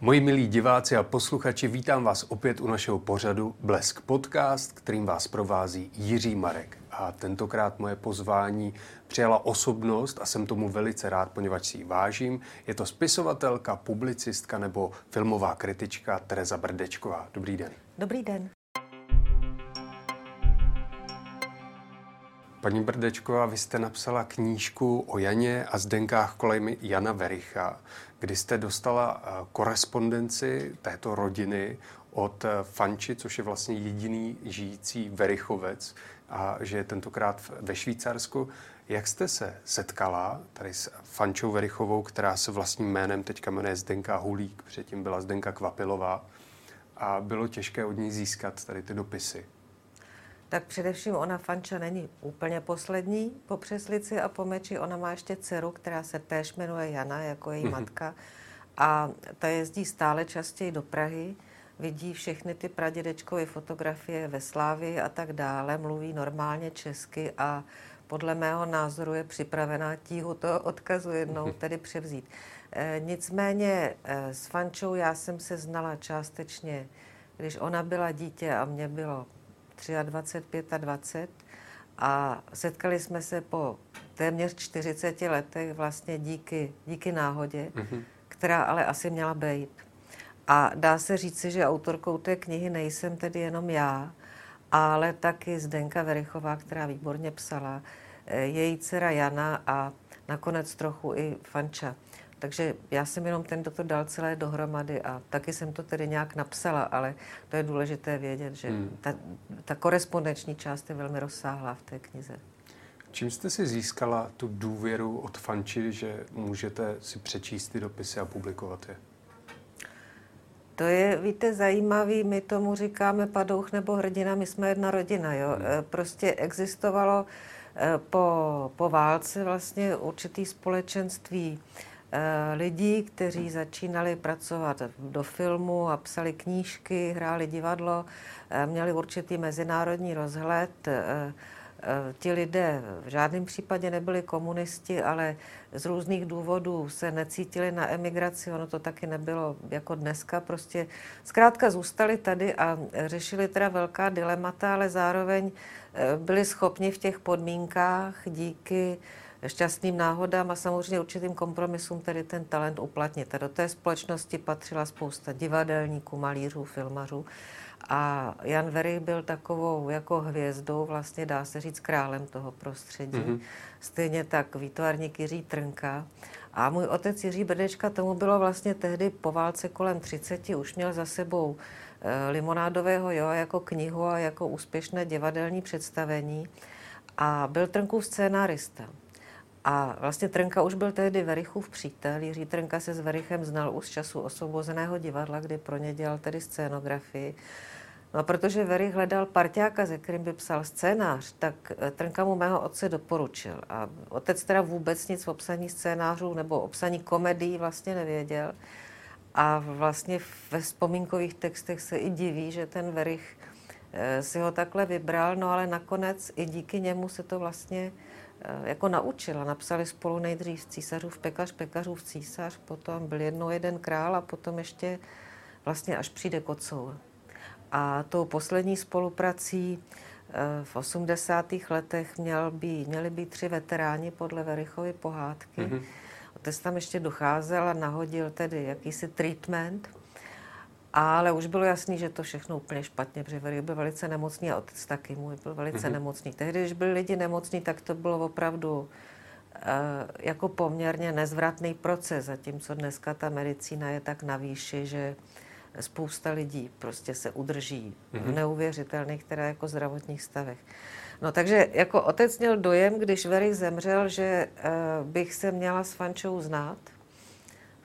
Moji milí diváci a posluchači, vítám vás opět u našeho pořadu Blesk Podcast, kterým vás provází Jiří Marek. A tentokrát moje pozvání přijala osobnost a jsem tomu velice rád, poněvadž si ji vážím. Je to spisovatelka, publicistka nebo filmová kritička Tereza Brdečková. Dobrý den. Dobrý den. Paní Brdečková, vy jste napsala knížku o Janě a Zdenkách kolem Jana Vericha, kdy jste dostala eh, korespondenci této rodiny od eh, Fanči, což je vlastně jediný žijící Verichovec a že je tentokrát ve Švýcarsku. Jak jste se setkala tady s Fančou Verichovou, která se vlastním jménem teďka jmenuje Zdenka Hulík, předtím byla Zdenka Kvapilová a bylo těžké od ní získat tady ty dopisy? Tak především ona Fanča není úplně poslední po Přeslici a po Meči. Ona má ještě dceru, která se též jmenuje Jana, jako její mm-hmm. matka. A ta jezdí stále častěji do Prahy, vidí všechny ty pradědečkové fotografie ve Slávii a tak dále, mluví normálně česky a podle mého názoru je připravená tíhu toho odkazu jednou mhm. tedy převzít. E, nicméně e, s Fančou já jsem se znala částečně, když ona byla dítě a mě bylo 23, 25 a setkali jsme se po téměř 40 letech vlastně díky, díky náhodě, mm-hmm. která ale asi měla být. A dá se říci, že autorkou té knihy nejsem tedy jenom já, ale taky Zdenka Verichová, která výborně psala, eh, její dcera Jana a nakonec trochu i Fanča. Takže já jsem jenom ten to dal celé dohromady a taky jsem to tedy nějak napsala, ale to je důležité vědět, že hmm. ta, ta korespondenční část je velmi rozsáhlá v té knize. Čím jste si získala tu důvěru od fanči, že můžete si přečíst ty dopisy a publikovat je? To je, víte, zajímavý, my tomu říkáme padouch nebo hrdina, my jsme jedna rodina, jo. Hmm. E, prostě existovalo e, po, po válce vlastně určitý společenství lidí, kteří začínali pracovat do filmu a psali knížky, hráli divadlo, eh, měli určitý mezinárodní rozhled. Eh, ti lidé v žádném případě nebyli komunisti, ale z různých důvodů se necítili na emigraci, ono to taky nebylo jako dneska, prostě zkrátka zůstali tady a řešili teda velká dilemata, ale zároveň byli schopni v těch podmínkách díky šťastným náhodám a samozřejmě určitým kompromisům tedy ten talent uplatnit. A do té společnosti patřila spousta divadelníků, malířů, filmařů. A Jan Verich byl takovou jako hvězdou, vlastně dá se říct králem toho prostředí. Mm-hmm. Stejně tak výtvarník Jiří Trnka. A můj otec Jiří Brdečka, tomu bylo vlastně tehdy po válce kolem 30, už měl za sebou e, Limonádového jo, jako knihu a jako úspěšné divadelní představení. A byl Trnkův scénárista. A vlastně Trnka už byl tehdy Verichův přítel. Jiří Trnka se s Verichem znal už z času osvobozeného divadla, kdy pro ně dělal tedy scénografii. No a protože Verich hledal parťáka, ze kterým by psal scénář, tak eh, Trnka mu mého otce doporučil. A otec teda vůbec nic o psaní scénářů nebo o psaní komedií vlastně nevěděl. A vlastně ve vzpomínkových textech se i diví, že ten Verich eh, si ho takhle vybral, no ale nakonec i díky němu se to vlastně jako naučila. Napsali spolu nejdřív císařův pekař, pekařův císař, potom byl jednou jeden král a potom ještě vlastně až přijde kocour. A tou poslední spoluprací eh, v 80. letech měl by, měli být tři veteráni podle Verichovy pohádky. Mm-hmm. Otec tam ještě docházel a nahodil tedy jakýsi treatment ale už bylo jasný, že to všechno úplně špatně, protože byl velice nemocný a otec taky můj byl velice mm-hmm. nemocný. Tehdy, když byli lidi nemocní, tak to bylo opravdu uh, jako poměrně nezvratný proces, zatímco dneska ta medicína je tak na výši, že spousta lidí prostě se udrží mm-hmm. v mhm. neuvěřitelných teda jako zdravotních stavech. No takže jako otec měl dojem, když Verich zemřel, že uh, bych se měla s Fančou znát,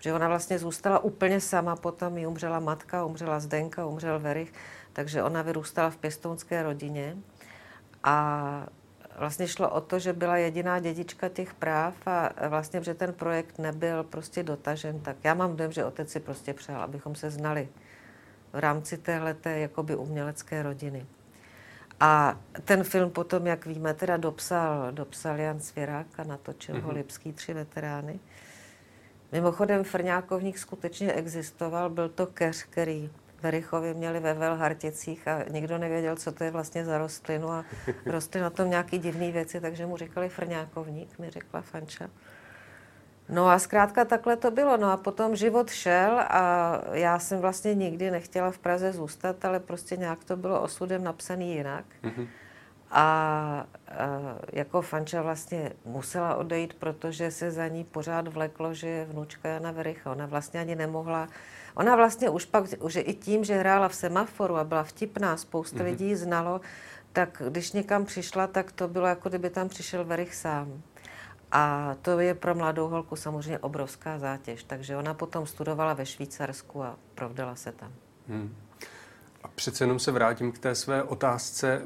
že ona vlastně zůstala úplně sama, potom jí umřela matka, umřela Zdenka, umřel Verich, takže ona vyrůstala v pěstounské rodině a vlastně šlo o to, že byla jediná dědička těch práv a vlastně, že ten projekt nebyl prostě dotažen, tak já mám dojem, že otec si prostě přál, abychom se znali v rámci téhleté jakoby umělecké rodiny. A ten film potom, jak víme, teda dopsal, dopsal Jan Svěrák a natočil mm-hmm. ho Lipský tři veterány. Mimochodem Frňákovník skutečně existoval, byl to keř, který Verichově měli ve Velharticích a nikdo nevěděl, co to je vlastně za rostlinu a rostly na tom nějaký divné věci, takže mu říkali Frňákovník, mi řekla Fanča. No a zkrátka takhle to bylo. No a potom život šel a já jsem vlastně nikdy nechtěla v Praze zůstat, ale prostě nějak to bylo osudem napsaný jinak. Mm-hmm. A, jako fanča vlastně musela odejít, protože se za ní pořád vleklo, že je vnučka Jana Vericha. Ona vlastně ani nemohla. Ona vlastně už pak, už i tím, že hrála v semaforu a byla vtipná, spousta mm-hmm. lidí znalo, tak když někam přišla, tak to bylo jako kdyby tam přišel Verich sám. A to je pro mladou holku samozřejmě obrovská zátěž. Takže ona potom studovala ve Švýcarsku a provdala se tam. Hmm. A přece jenom se vrátím k té své otázce.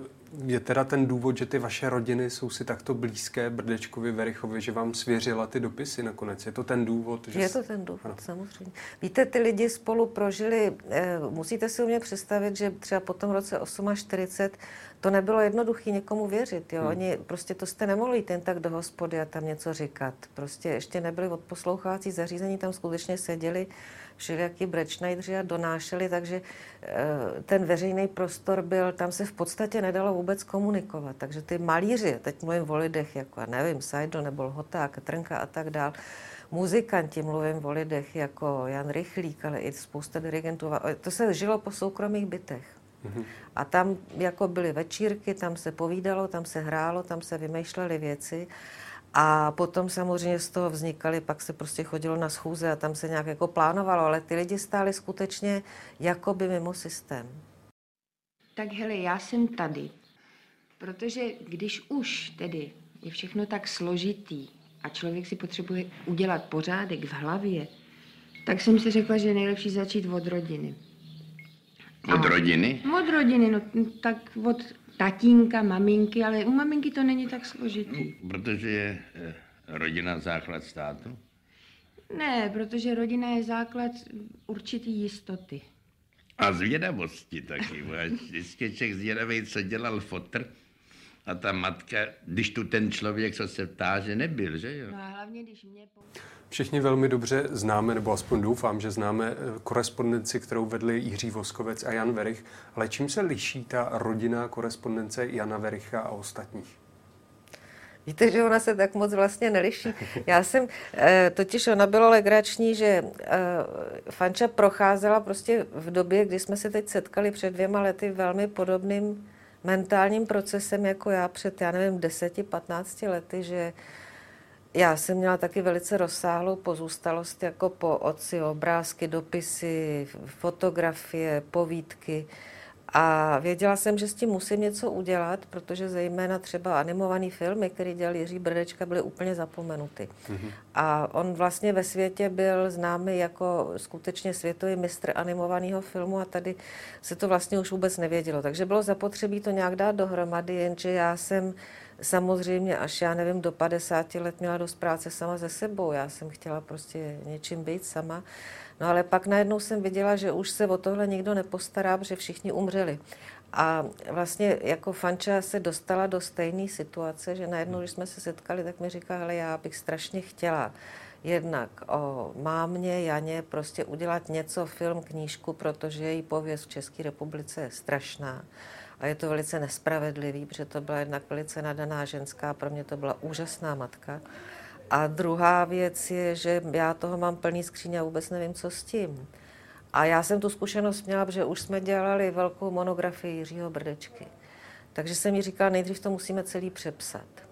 Je teda ten důvod, že ty vaše rodiny jsou si takto blízké Brdečkovi, Verichovi, že vám svěřila ty dopisy nakonec? Je to ten důvod? Že je to ten důvod, ano. samozřejmě. Víte, ty lidi spolu prožili, eh, musíte si umět představit, že třeba po tom roce 48 to nebylo jednoduché někomu věřit. Jo? Hmm. Oni prostě to jste nemohli jít jen tak do hospody a tam něco říkat. Prostě ještě nebyli odposlouchávací zařízení, tam skutečně seděli všelijaký brečnajdři a donášeli, takže eh, ten veřejný prostor byl, tam se v podstatě nedalo vůbec komunikovat. Takže ty malíři, teď mluvím o lidech, jako, nevím, Seidl nebo Lhota, Katrnka a tak dál, muzikanti, mluvím o lidech jako Jan Rychlík, ale i spousta dirigentů. To se žilo po soukromých bytech. Mm-hmm. A tam jako byly večírky, tam se povídalo, tam se hrálo, tam se vymýšlely věci. A potom samozřejmě z toho vznikaly, pak se prostě chodilo na schůze a tam se nějak jako plánovalo, ale ty lidi stáli skutečně jako by mimo systém. Tak hele, já jsem tady, protože když už tedy je všechno tak složitý a člověk si potřebuje udělat pořádek v hlavě, tak jsem si řekla, že je nejlepší začít od rodiny. Od rodiny? Od rodiny, no tak od tatínka, maminky, ale u maminky to není tak složitý. No, protože je eh, rodina základ státu? Ne, protože rodina je základ určitý jistoty. A zvědavosti taky. Vždycky člověk zvědavý, co dělal fotr. A ta matka, když tu ten člověk, co se ptá, že nebyl, že jo? No a hlavně, když mě... Všichni velmi dobře známe, nebo aspoň doufám, že známe eh, korespondenci, kterou vedli Jiří Voskovec a Jan Verich. Ale čím se liší ta rodinná korespondence Jana Vericha a ostatních? Víte, že ona se tak moc vlastně neliší. Já jsem, eh, totiž ona bylo legrační, že eh, Fanča procházela prostě v době, kdy jsme se teď setkali před dvěma lety velmi podobným mentálním procesem jako já před, já nevím, 10-15 lety, že já jsem měla taky velice rozsáhlou pozůstalost jako po otci, obrázky, dopisy, fotografie, povídky. A věděla jsem, že s tím musím něco udělat, protože zejména třeba animované filmy, které dělal Jiří Brdečka, byly úplně zapomenuty. Mm-hmm. A on vlastně ve světě byl známý jako skutečně světový mistr animovaného filmu a tady se to vlastně už vůbec nevědělo. Takže bylo zapotřebí to nějak dát dohromady, jenže já jsem samozřejmě až já nevím, do 50 let měla dost práce sama ze sebou. Já jsem chtěla prostě něčím být sama. No ale pak najednou jsem viděla, že už se o tohle nikdo nepostará, protože všichni umřeli. A vlastně jako fanča se dostala do stejné situace, že najednou, když jsme se setkali, tak mi říká, ale já bych strašně chtěla jednak o mámě Janě prostě udělat něco, film, knížku, protože její pověst v České republice je strašná. A je to velice nespravedlivý, protože to byla jednak velice nadaná ženská, pro mě to byla úžasná matka. A druhá věc je, že já toho mám plný skříň a vůbec nevím, co s tím. A já jsem tu zkušenost měla, že už jsme dělali velkou monografii Jiřího Brdečky. Takže jsem mi říkala, nejdřív to musíme celý přepsat.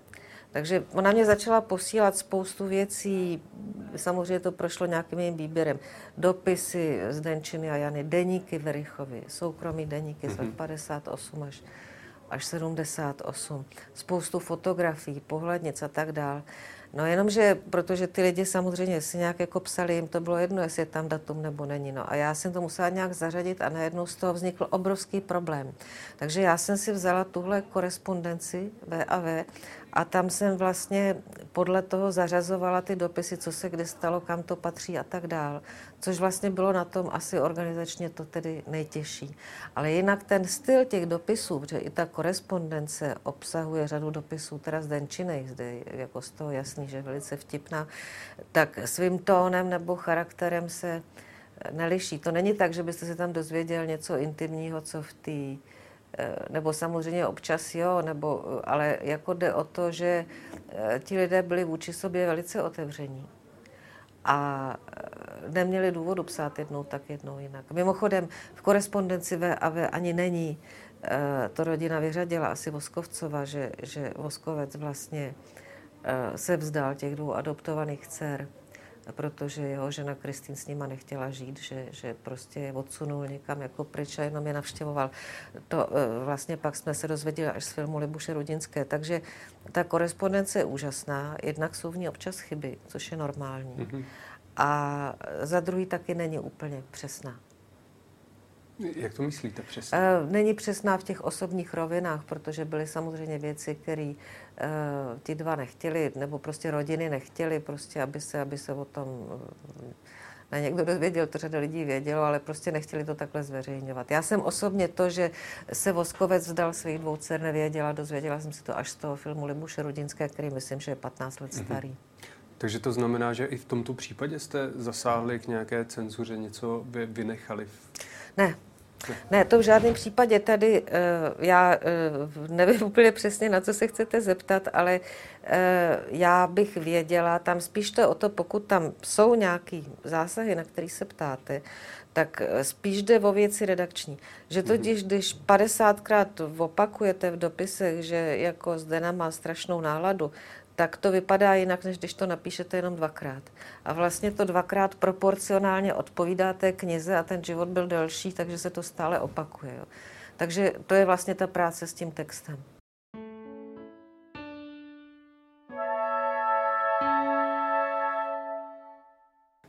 Takže ona mě začala posílat spoustu věcí, samozřejmě to prošlo nějakým jejím výběrem. Dopisy z Denčiny a Jany, deníky Verichovi, soukromí deníky z let 58 až, až 78, spoustu fotografií, pohlednic a tak dál. No jenomže, protože ty lidi samozřejmě si nějak jako psali, jim to bylo jedno, jestli je tam datum nebo není. No a já jsem to musela nějak zařadit a najednou z toho vznikl obrovský problém. Takže já jsem si vzala tuhle korespondenci V a V a tam jsem vlastně podle toho zařazovala ty dopisy, co se kdy stalo, kam to patří a tak dál. Což vlastně bylo na tom asi organizačně to tedy nejtěžší. Ale jinak ten styl těch dopisů, protože i ta korespondence obsahuje řadu dopisů, teda z Denčinej, zde jako z toho jasný, že velice vtipná, tak svým tónem nebo charakterem se neliší. To není tak, že byste se tam dozvěděl něco intimního, co v té nebo samozřejmě občas jo, nebo, eh, ale jako jde o to, že eh, ti lidé byli vůči sobě velice otevření a neměli důvodu psát jednou tak, jednou jinak. Mimochodem, v korespondenci V a V ani není, to rodina vyřadila asi Voskovcova, že, že Voskovec vlastně se vzdal těch dvou adoptovaných dcer protože jeho žena Kristýn s nima nechtěla žít, že, že prostě je odsunul někam jako pryč a jenom je navštěvoval. To e, vlastně pak jsme se dozvěděli až z filmu Libuše Rudinské. Takže ta korespondence je úžasná, jednak jsou v ní občas chyby, což je normální. Mm-hmm. A za druhý taky není úplně přesná. Jak to myslíte přesně? E, není přesná v těch osobních rovinách, protože byly samozřejmě věci, které uh, ti dva nechtěli, nebo prostě rodiny nechtěli, prostě, aby se, aby se o tom uh, na někdo dozvěděl, to řada lidí vědělo, ale prostě nechtěli to takhle zveřejňovat. Já jsem osobně to, že se Voskovec vzdal svých dvou dcer, nevěděla, dozvěděla jsem si to až z toho filmu Libuše Rudinské, který myslím, že je 15 let mhm. starý. Mm-hmm. Takže to znamená, že i v tomto případě jste zasáhli k nějaké cenzuře, něco vy, vynechali? Ne, ne, to v žádném případě. Tady uh, já uh, nevím úplně přesně, na co se chcete zeptat, ale uh, já bych věděla, tam spíš to o to, pokud tam jsou nějaké zásahy, na které se ptáte, tak spíš jde o věci redakční. Že mhm. totiž, když 50krát opakujete v dopisech, že jako Zdena má strašnou náladu, tak to vypadá jinak, než když to napíšete jenom dvakrát. A vlastně to dvakrát proporcionálně odpovídá té knize a ten život byl delší, takže se to stále opakuje. Jo. Takže to je vlastně ta práce s tím textem.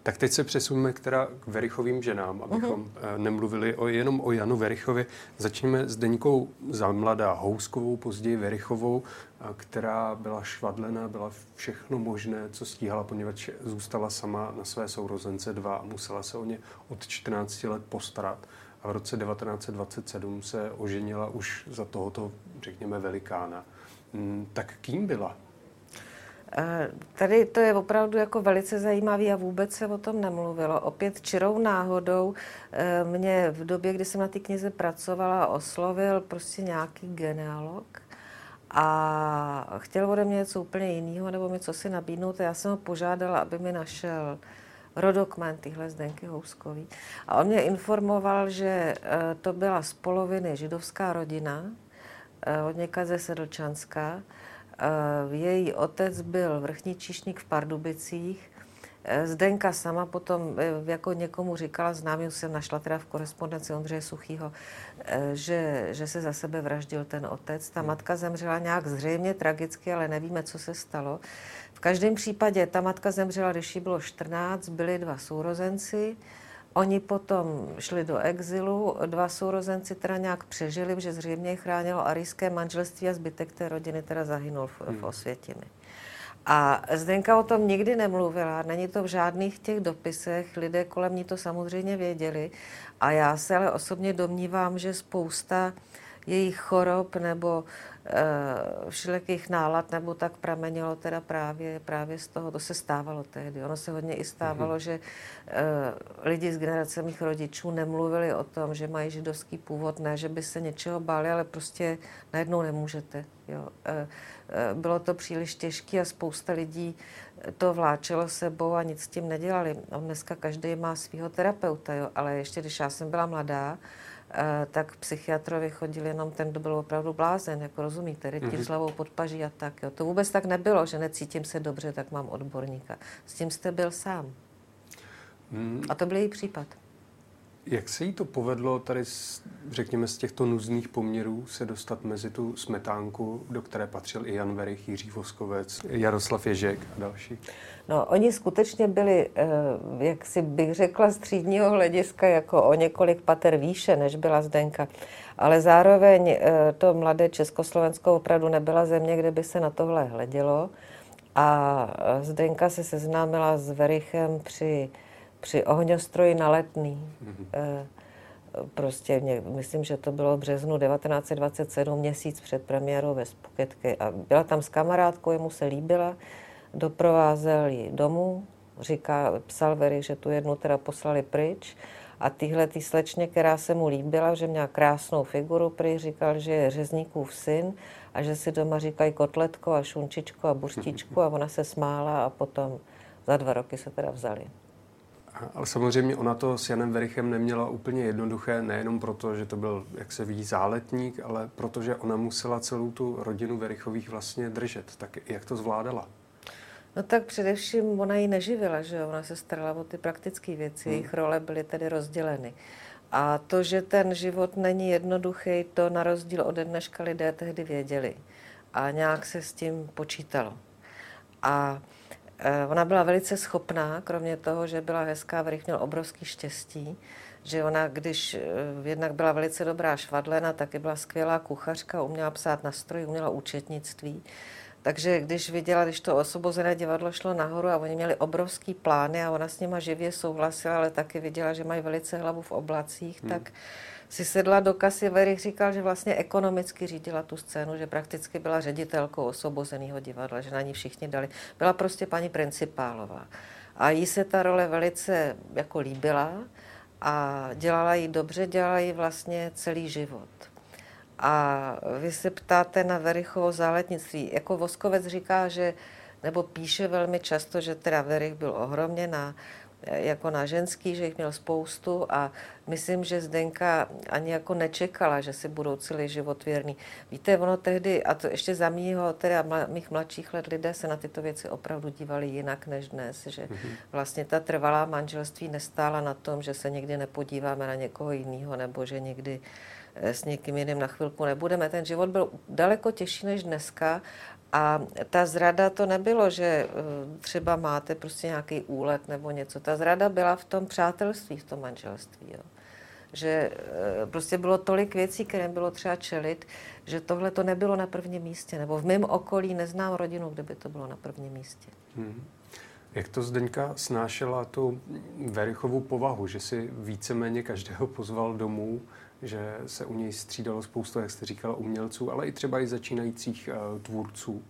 Tak teď se přesuneme k, teda k Verichovým ženám, abychom uh-huh. nemluvili o, jenom o Janu Verichovi. Začneme s Deníkou Zamlada Houskovou, později Verichovou, eh, která byla švadlena, byla všechno možné, co stíhala, poněvadž zůstala sama na své sourozence dva a musela se o ně od 14 let postarat. A v roce 1927 se oženila už za tohoto, řekněme, velikána. Hmm, tak kým byla? Eh, tady to je opravdu jako velice zajímavé a vůbec se o tom nemluvilo. Opět čirou náhodou eh, mě v době, kdy jsem na té knize pracovala, oslovil prostě nějaký genealog a chtěl ode mě něco úplně jiného nebo mi co si nabídnout. Já jsem ho požádala, aby mi našel rodokmen tyhle Zdenky Houskový. A on mě informoval, že eh, to byla z poloviny židovská rodina, od něka ze Sedlčanska, její otec byl vrchní číšník v Pardubicích. Eh, Zdenka sama potom eh, jako někomu říkala, známým jsem našla teda v korespondenci Ondřeje Suchýho, že, že se za sebe vraždil ten otec. Ta matka zemřela nějak zřejmě tragicky, ale nevíme, co se stalo. V každém případě ta matka zemřela, když jí bylo 14, byli dva sourozenci. Oni potom šli do exilu, dva sourozenci teda nějak přežili, že zřejmě je chránilo arijské manželství a zbytek té rodiny teda zahynul v, v Osvětimi. A Zdenka o tom nikdy nemluvila, není to v žádných těch dopisech, lidé kolem ní to samozřejmě věděli a já se ale osobně domnívám, že spousta jejich chorob nebo Eh, všelijakých nálad nebo tak pramenilo teda právě, právě z toho, to se stávalo tehdy. Ono se hodně i stávalo, mm-hmm. že uh, lidi z generace mých rodičů nemluvili o tom, že mají židovský původ, ne, že by se něčeho báli, ale prostě najednou nemůžete. Jo. Uh, uh, bylo to příliš těžké a spousta lidí to vláčelo sebou a nic s tím nedělali. A dneska každý má svého terapeuta, jo. ale ještě když já jsem byla mladá, Eh, tak psychiatrovi chodil jenom ten, kdo byl opravdu blázen, jako rozumíte, rytíř mm-hmm. hlavou pod paží a tak. Jo. To vůbec tak nebylo, že necítím se dobře, tak mám odborníka. S tím jste byl sám. Mm. A to byl její případ. Jak se jí to povedlo tady, řekněme, z těchto nuzných poměrů se dostat mezi tu smetánku, do které patřil i Jan Verich, Jiří Voskovec, Jaroslav Ježek a další? No, oni skutečně byli, eh, jak si bych řekla, z třídního hlediska jako o několik pater výše, než byla Zdenka. Ale zároveň eh, to mladé Československo opravdu nebyla země, kde by se na tohle hledělo. A eh, Zdenka se seznámila s Verichem při při ohňostroji na letný. Mm-hmm. Prostě mě, myslím, že to bylo v březnu 1927, měsíc před premiérou ve Spuketky. A byla tam s kamarádkou, jemu se líbila, doprovázel ji domů, říká, psal Veri, že tu jednu teda poslali pryč. A tyhle ty slečně, která se mu líbila, že měla krásnou figuru, prý říkal, že je řezníkův syn a že si doma říkají kotletko a šunčičko a buřtičku a ona se smála a potom za dva roky se teda vzali. Ale samozřejmě ona to s Janem Verichem neměla úplně jednoduché, nejenom proto, že to byl, jak se ví, záletník, ale protože ona musela celou tu rodinu Verichových vlastně držet. Tak jak to zvládala? No tak především ona ji neživila, že Ona se starala o ty praktické věci, hmm. jejich role byly tedy rozděleny. A to, že ten život není jednoduchý, to na rozdíl ode dneška lidé tehdy věděli. A nějak se s tím počítalo. A ona byla velice schopná, kromě toho, že byla hezká, Vrich měl obrovský štěstí, že ona, když eh, jednak byla velice dobrá švadlena, taky byla skvělá kuchařka, uměla psát na stroji, uměla účetnictví. Takže když viděla, když to osobozené divadlo šlo nahoru a oni měli obrovský plány a ona s nima živě souhlasila, ale taky viděla, že mají velice hlavu v oblacích, hmm. tak si sedla do kasy, Verich říkal, že vlastně ekonomicky řídila tu scénu, že prakticky byla ředitelkou osobozeného divadla, že na ní všichni dali. Byla prostě paní principálová. A jí se ta role velice jako líbila a dělala ji dobře, dělala ji vlastně celý život. A vy se ptáte na Verichovo záletnictví. Jako Voskovec říká, že nebo píše velmi často, že teda Verich byl ohromně na jako na ženský, že jich měl spoustu a myslím, že Zdenka ani jako nečekala, že si budou celý život věrný. Víte, ono tehdy, a to ještě za mýho, teda mých mladších let lidé se na tyto věci opravdu dívali jinak než dnes, že mm-hmm. vlastně ta trvalá manželství nestála na tom, že se někdy nepodíváme na někoho jiného nebo že někdy eh, s někým jiným na chvilku nebudeme. Ten život byl daleko těžší než dneska a ta zrada to nebylo, že eh, třeba máte prostě nějaký úlet nebo něco. Ta zrada byla v tom přátelství, v tom manželství. Jo. Že eh, prostě bylo tolik věcí, které bylo třeba čelit, že tohle to nebylo na prvním místě. Nebo v mém okolí neznám rodinu, kde by to bylo na prvním místě. Hmm. Jak to Zdeňka snášela tu Verichovu povahu, že si víceméně každého pozval domů, že se u něj střídalo spoustu, jak jste říkala, umělců, ale i třeba i začínajících uh, tvůrců.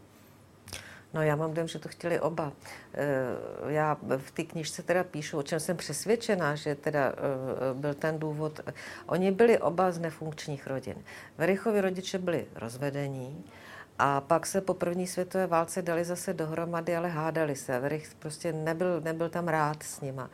No já mám dojem, že to chtěli oba. Uh, já v té knižce teda píšu, o čem jsem přesvědčená, že teda uh, byl ten důvod. Oni byli oba z nefunkčních rodin. Verichovi rodiče byli rozvedení, a pak se po první světové válce dali zase dohromady, ale hádali se. Verich prostě nebyl, nebyl tam rád s nima.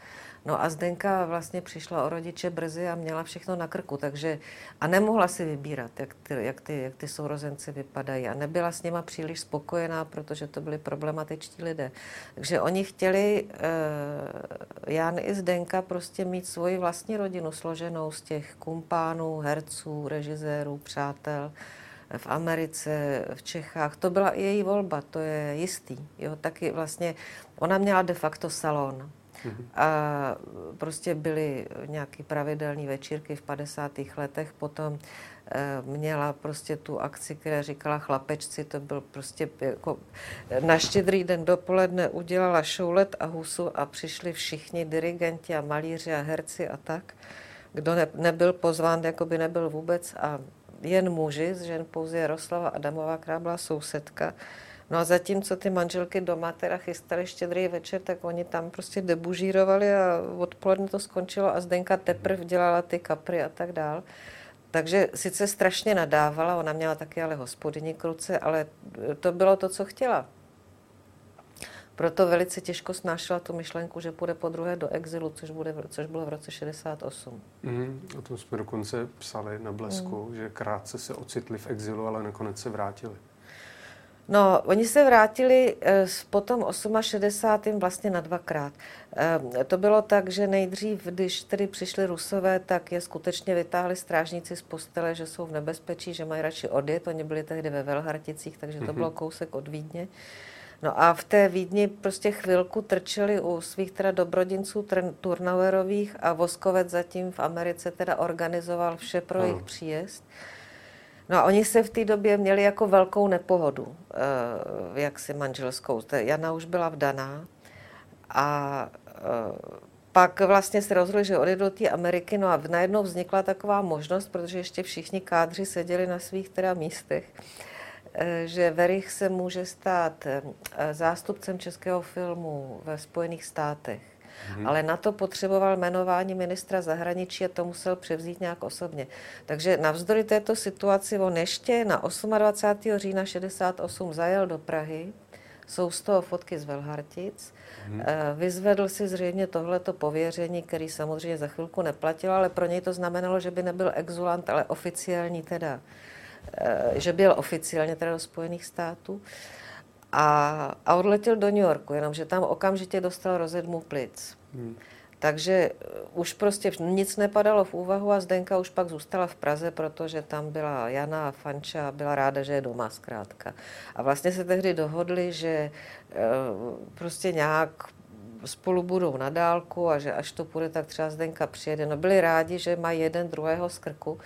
No a Zdenka vlastně přišla o rodiče brzy a měla všechno na krku, takže a nemohla si vybírat, jak ty, jak ty, jak ty sourozenci vypadají a nebyla s nima příliš spokojená, protože to byli problematičtí lidé. Takže oni chtěli, uh, Jan i Zdenka, prostě mít svoji vlastní rodinu složenou z těch kumpánů, herců, režisérů, přátel, v Americe, v Čechách. To byla i její volba, to je jistý. Jo, taky vlastně, ona měla de facto salon. A prostě byly nějaké pravidelné večírky v 50. letech, potom eh, měla prostě tu akci, která říkala chlapečci, to byl prostě jako na štědrý den dopoledne udělala šoulet a husu a přišli všichni dirigenti a malíři a herci a tak. Kdo ne, nebyl pozván, jako by nebyl vůbec a jen muži, z žen pouze Jaroslava Adamová, která byla sousedka, No a zatímco ty manželky doma teda chystali štědrý večer, tak oni tam prostě debužírovali a odpoledne to skončilo a Zdenka teprve dělala ty kapry a tak dál. Takže sice strašně nadávala, ona měla taky ale hospodyni kruce, ale to bylo to, co chtěla. Proto velice těžko snášela tu myšlenku, že půjde po druhé do exilu, což, bude, což bylo v roce 68. Mm, o tom jsme dokonce psali na Blesku, mm. že krátce se ocitli v exilu, ale nakonec se vrátili. No, oni se vrátili eh, po tom 68. vlastně na dvakrát. Eh, to bylo tak, že nejdřív, když tedy přišli Rusové, tak je skutečně vytáhli strážníci z postele, že jsou v nebezpečí, že mají radši odjet. Oni byli tehdy ve Velharticích, takže to bylo mhm. kousek od Vídně. No a v té Vídni prostě chvilku trčeli u svých teda dobrodinců Turnauerových a Voskovec zatím v Americe teda organizoval vše pro jejich příjezd. No a oni se v té době měli jako velkou nepohodu, eh, jak si manželskou. Jana už byla vdaná a eh, pak vlastně se rozhodli, že odjedou do té Ameriky, no a najednou vznikla taková možnost, protože ještě všichni kádři seděli na svých teda místech, eh, že Verich se může stát zástupcem českého filmu ve Spojených státech. Hmm. Ale na to potřeboval jmenování ministra zahraničí a to musel převzít nějak osobně. Takže navzdory této situaci on ještě na 28. října 68 zajel do Prahy, jsou z toho fotky z Velhartic. Hmm. Vyzvedl si zřejmě tohleto pověření, který samozřejmě za chvilku neplatil, ale pro něj to znamenalo, že by nebyl exulant, ale oficiální teda, eh, že byl oficiálně teda do Spojených států. A, a odletěl do New Yorku, jenomže tam okamžitě dostal rozedmu plic. Hmm. Takže uh, už prostě nic nepadalo v úvahu a Zdenka už pak zůstala v Praze, protože tam byla Jana a Fanča a byla ráda, že je doma zkrátka. A vlastně se tehdy dohodli, že uh, prostě nějak spolu budou na dálku a že až to půjde, tak třeba Zdenka přijede. No byli rádi, že mají jeden druhého z krku.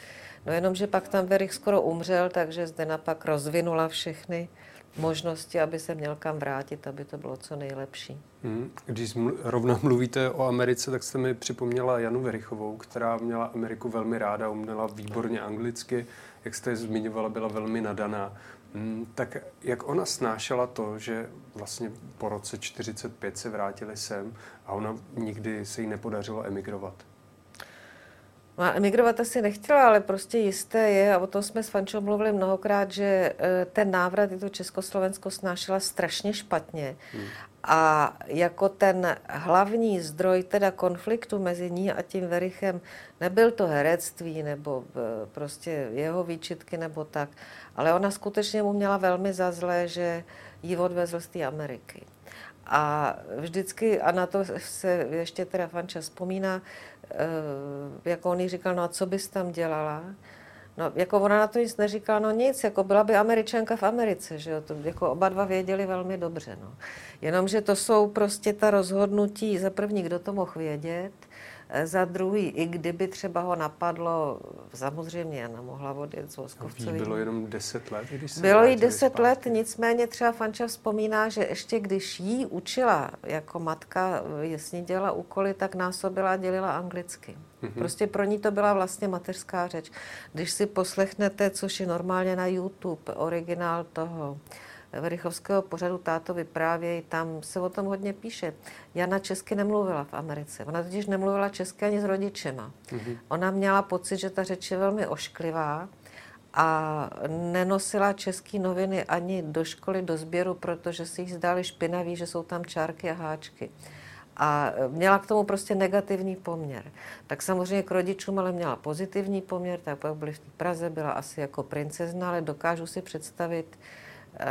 No jenom, že pak tam Verich skoro umřel, takže Zdena pak rozvinula všechny možnosti, aby se měl kam vrátit, aby to bylo co nejlepší. Hmm. Když mlu- rovna mluvíte o Americe, tak jste mi připomněla Janu Verichovou, která měla Ameriku velmi ráda, uměla výborně anglicky, jak jste zmiňovala, byla velmi nadaná. Hmm, tak jak ona snášela to, že vlastně po roce 45 se vrátili sem a ona nikdy se jí nepodařilo emigrovat? No emigrovat asi nechtěla, ale prostě jisté je, a o tom jsme s Fančou mluvili mnohokrát, že eh, ten návrat i to Československo snášela strašně špatně. Hmm. A jako ten hlavní zdroj teda konfliktu mezi ní a tím Verichem nebyl to herectví nebo eh, prostě jeho výčitky nebo tak, ale ona skutečně mu měla velmi za zlé, že ji odvezl z té Ameriky. A vždycky, a na to se ještě teda Fanča vzpomíná, jako on jí říkal, no a co bys tam dělala? No, jako ona na to nic neříkala, no nic, jako byla by američanka v Americe, že jo, to jako oba dva věděli velmi dobře, no. Jenomže to jsou prostě ta rozhodnutí, za první, kdo to mohl vědět, Eh, za druhý, i kdyby třeba ho napadlo, samozřejmě Jana mohla odjet z Voskovcovým. Bylo jenom 10 let, když se Bylo jí 10 let, nicméně třeba Fanča vzpomíná, že ještě když jí učila jako matka, jestli dělala úkoly, tak násobila dělila anglicky. Mm-hmm. Prostě pro ní to byla vlastně mateřská řeč. Když si poslechnete, což je normálně na YouTube, originál toho Verichovského pořadu Táto vyprávějí, tam se o tom hodně píše. Jana česky nemluvila v Americe. Ona totiž nemluvila česky ani s rodičema. Mm-hmm. Ona měla pocit, že ta řeč je velmi ošklivá a nenosila české noviny ani do školy, do sběru, protože si jich zdály špinavý, že jsou tam čárky a háčky. A měla k tomu prostě negativní poměr. Tak samozřejmě k rodičům ale měla pozitivní poměr, tak pak byli v Praze, byla asi jako princezna, ale dokážu si představit,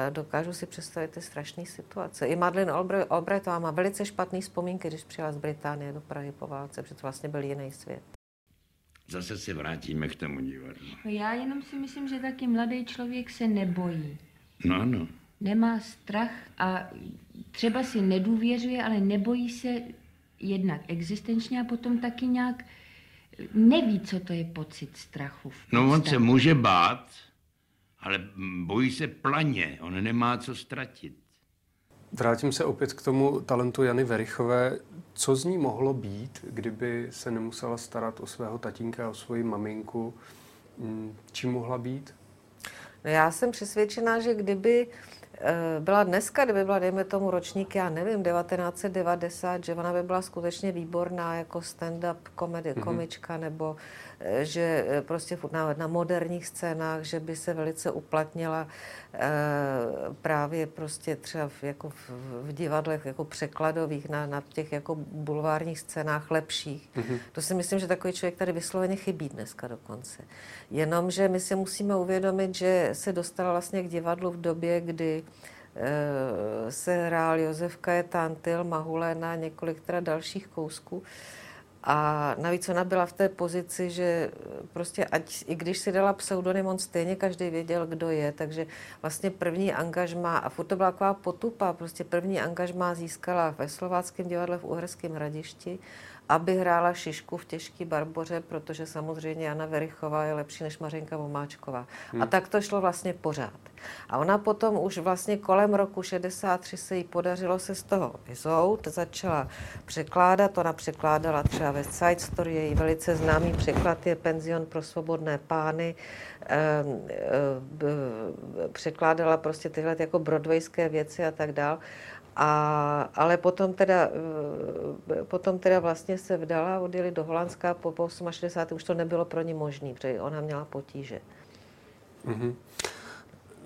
dokážu si představit ty strašné situace. I Madeleine Albrightová má velice špatný vzpomínky, když přijela z Británie do Prahy po válce, protože to vlastně byl jiný svět. Zase se vrátíme k tomu divadlu. No já jenom si myslím, že taky mladý člověk se nebojí. No, ano. Nemá strach a třeba si nedůvěřuje, ale nebojí se jednak existenčně a potom taky nějak neví, co to je pocit strachu. No on se může bát, ale bojí se planě, on nemá co ztratit. Vrátím se opět k tomu talentu Jany Verichové. Co z ní mohlo být, kdyby se nemusela starat o svého tatínka, o svoji maminku? Mm, čím mohla být? No já jsem přesvědčená, že kdyby Eh, byla dneska, kdyby byla, dejme tomu, ročník, já nevím, 1990, že ona by byla skutečně výborná jako stand-up komedy, mm-hmm. komička, nebo eh, že eh, prostě na, na moderních scénách, že by se velice uplatnila právě prostě třeba v, jako v, v divadlech jako překladových, na, na těch jako bulvárních scénách lepších. Mm-hmm. To si myslím, že takový člověk tady vysloveně chybí dneska dokonce. Jenomže my si musíme uvědomit, že se dostala vlastně k divadlu v době, kdy se hrál Josef Kajetántil, Mahulena a několik teda dalších kousků. A navíc ona byla v té pozici, že prostě ať, i když si dala pseudonym, on stejně každý věděl, kdo je, takže vlastně první angažma, a furt to byla taková potupa, prostě první angažma získala ve Slováckém divadle v Uherském Radišti, aby hrála Šišku v těžký barboře, protože samozřejmě Jana Verichová je lepší než Mařenka Vomáčková. Hmm. A tak to šlo vlastně pořád. A ona potom už vlastně kolem roku 63 se jí podařilo se z toho vyzout, začala překládat, ona překládala třeba ve Side Story, její velice známý překlad je Penzion pro svobodné pány, ehm, ehm, překládala prostě tyhle jako broadwayské věci a tak dál. A, ale potom teda, eh, potom teda vlastně se vdala, odjeli do Holandska po, po 68. už to nebylo pro ní možné, protože ona měla potíže. Mm-hmm.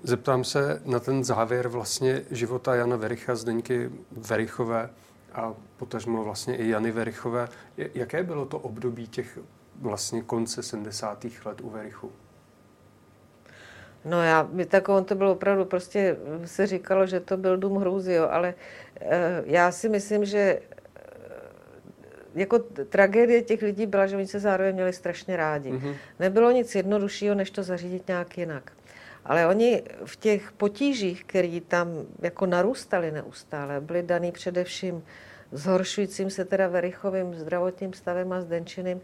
Zeptám se na ten závěr vlastně života Jana Vericha, Zdeňky Verichové a potažmo vlastně i Jany Verichové. Jaké bylo to období těch vlastně konce 70. let u Verichu? No já, tak on to bylo opravdu, prostě se říkalo, že to byl dům hrůzy, jo, ale e, já si myslím, že e, jako tragédie těch lidí byla, že oni se zároveň měli strašně rádi. Mm-hmm. Nebylo nic jednoduššího, než to zařídit nějak jinak. Ale oni v těch potížích, které tam jako narůstaly neustále, byly daný především zhoršujícím se teda Verichovým zdravotním stavem a Zdenčiným,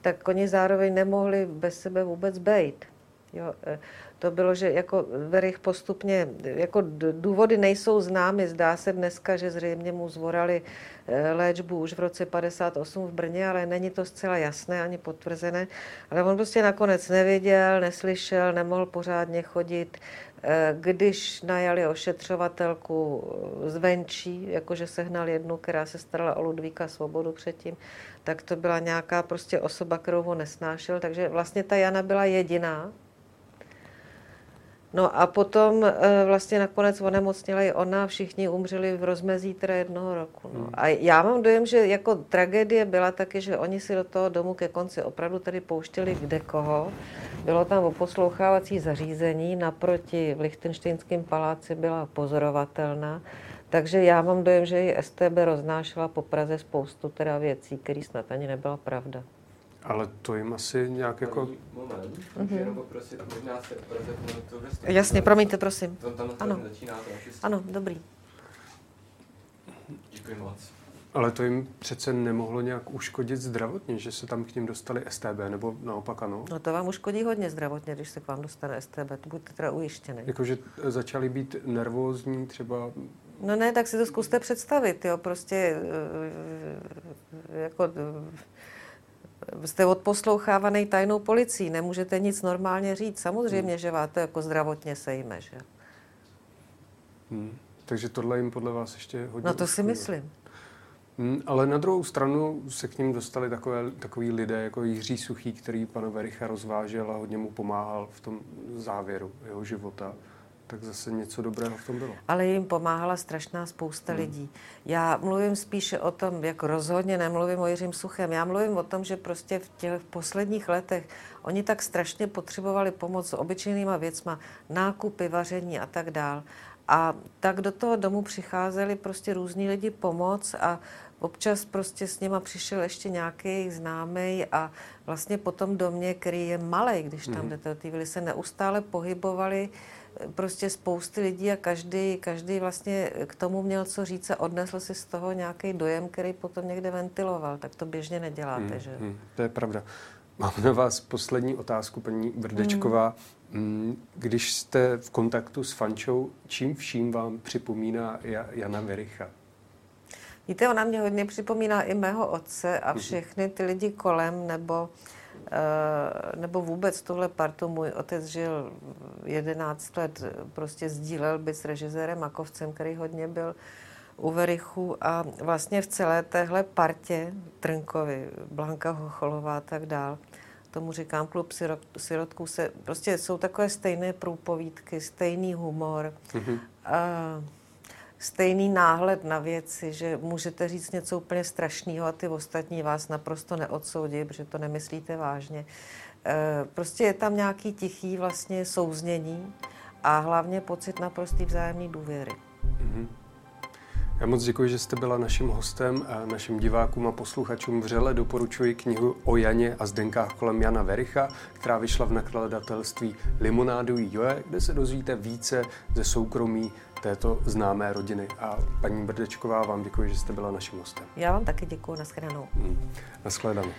tak oni zároveň nemohli bez sebe vůbec bejt. Jo, e, to bylo, že jako Verich postupně, jako důvody nejsou známy. Zdá se dneska, že zřejmě mu zvorali e, léčbu už v roce 58 v Brně, ale není to zcela jasné ani potvrzené. Ale on prostě nakonec nevěděl, neslyšel, nemohl pořádně chodit. E, když najali ošetřovatelku zvenčí, jakože sehnal jednu, která se starala o Ludvíka Svobodu předtím, tak to byla nějaká prostě osoba, kterou ho nesnášel. Takže vlastně ta Jana byla jediná, No a potom e, vlastně nakonec onemocněla i ona, všichni umřeli v rozmezí teda jednoho roku. No. Hmm. A já mám dojem, že jako tragédie byla taky, že oni si do toho domu ke konci opravdu tady pouštěli kde koho. Bylo tam oposlouchávací zařízení, naproti v Lichtenštejnském paláci byla pozorovatelná. Takže já mám dojem, že i STB roznášela po Praze spoustu teda věcí, které snad ani nebyla pravda. Ale to jim asi nějak jako... Moment, mm-hmm. jenom poprosit, možná se to Jasně, promiňte, prosím. To tam ano. začíná to Ano, dobrý. Děkuji moc. Ale to jim přece nemohlo nějak uškodit zdravotně, že se tam k ním dostali STB, nebo naopak ano? No to vám uškodí hodně zdravotně, když se k vám dostane STB, to buďte teda ujištěný. Jakože začali být nervózní třeba... No ne, tak si to zkuste představit, jo, prostě eh, jako jste odposlouchávaný tajnou policií, nemůžete nic normálně říct. Samozřejmě, hmm. že vás to jako zdravotně sejme, že? Hmm. Takže tohle jim podle vás ještě hodně No to si myslím. Hmm, ale na druhou stranu se k ním dostali takové, takový lidé jako Jiří Suchý, který pana Vericha rozvážel a hodně mu pomáhal v tom závěru jeho života tak zase něco dobrého v tom bylo. Ale jim pomáhala strašná spousta hmm. lidí. Já mluvím spíše o tom, jak rozhodně nemluvím o Jiřím Suchem, já mluvím o tom, že prostě v těch posledních letech oni tak strašně potřebovali pomoc s obyčejnýma věcma, nákupy, vaření a tak dál. A tak do toho domu přicházeli prostě různí lidi pomoc a občas prostě s nima přišel ještě nějaký známý a vlastně po tom domě, který je malý, když tam hmm. jdete ty se neustále pohybovali prostě spousty lidí a každý, každý vlastně k tomu měl co říct a odnesl si z toho nějaký dojem, který potom někde ventiloval. Tak to běžně neděláte, hmm, že? Hmm, to je pravda. Mám na vás poslední otázku, paní Brdečková. Hmm. Když jste v kontaktu s Fančou, čím vším vám připomíná Jana Vericha? Víte, ona mě hodně připomíná i mého otce a mhm. všechny ty lidi kolem, nebo Eh, nebo vůbec tuhle partu můj otec žil 11 let, prostě sdílel by s režisérem Makovcem, který hodně byl u Verichu a vlastně v celé téhle partě Trnkovi, Blanka Hocholová a tak dál, tomu říkám klub sirotků, se, prostě jsou takové stejné průpovídky, stejný humor. Mm-hmm. A, stejný náhled na věci, že můžete říct něco úplně strašného a ty ostatní vás naprosto neodsoudí, protože to nemyslíte vážně. E, prostě je tam nějaký tichý vlastně souznění a hlavně pocit naprostý vzájemné důvěry. Já moc děkuji, že jste byla naším hostem a našim divákům a posluchačům vřele doporučuji knihu o Janě a zdenkách kolem Jana Vericha, která vyšla v nakladatelství Limonádový Joje, kde se dozvíte více ze soukromí této známé rodiny. A paní Brdečková, vám děkuji, že jste byla naším hostem. Já vám taky děkuji, nashledanou. Hmm. Naschledanou.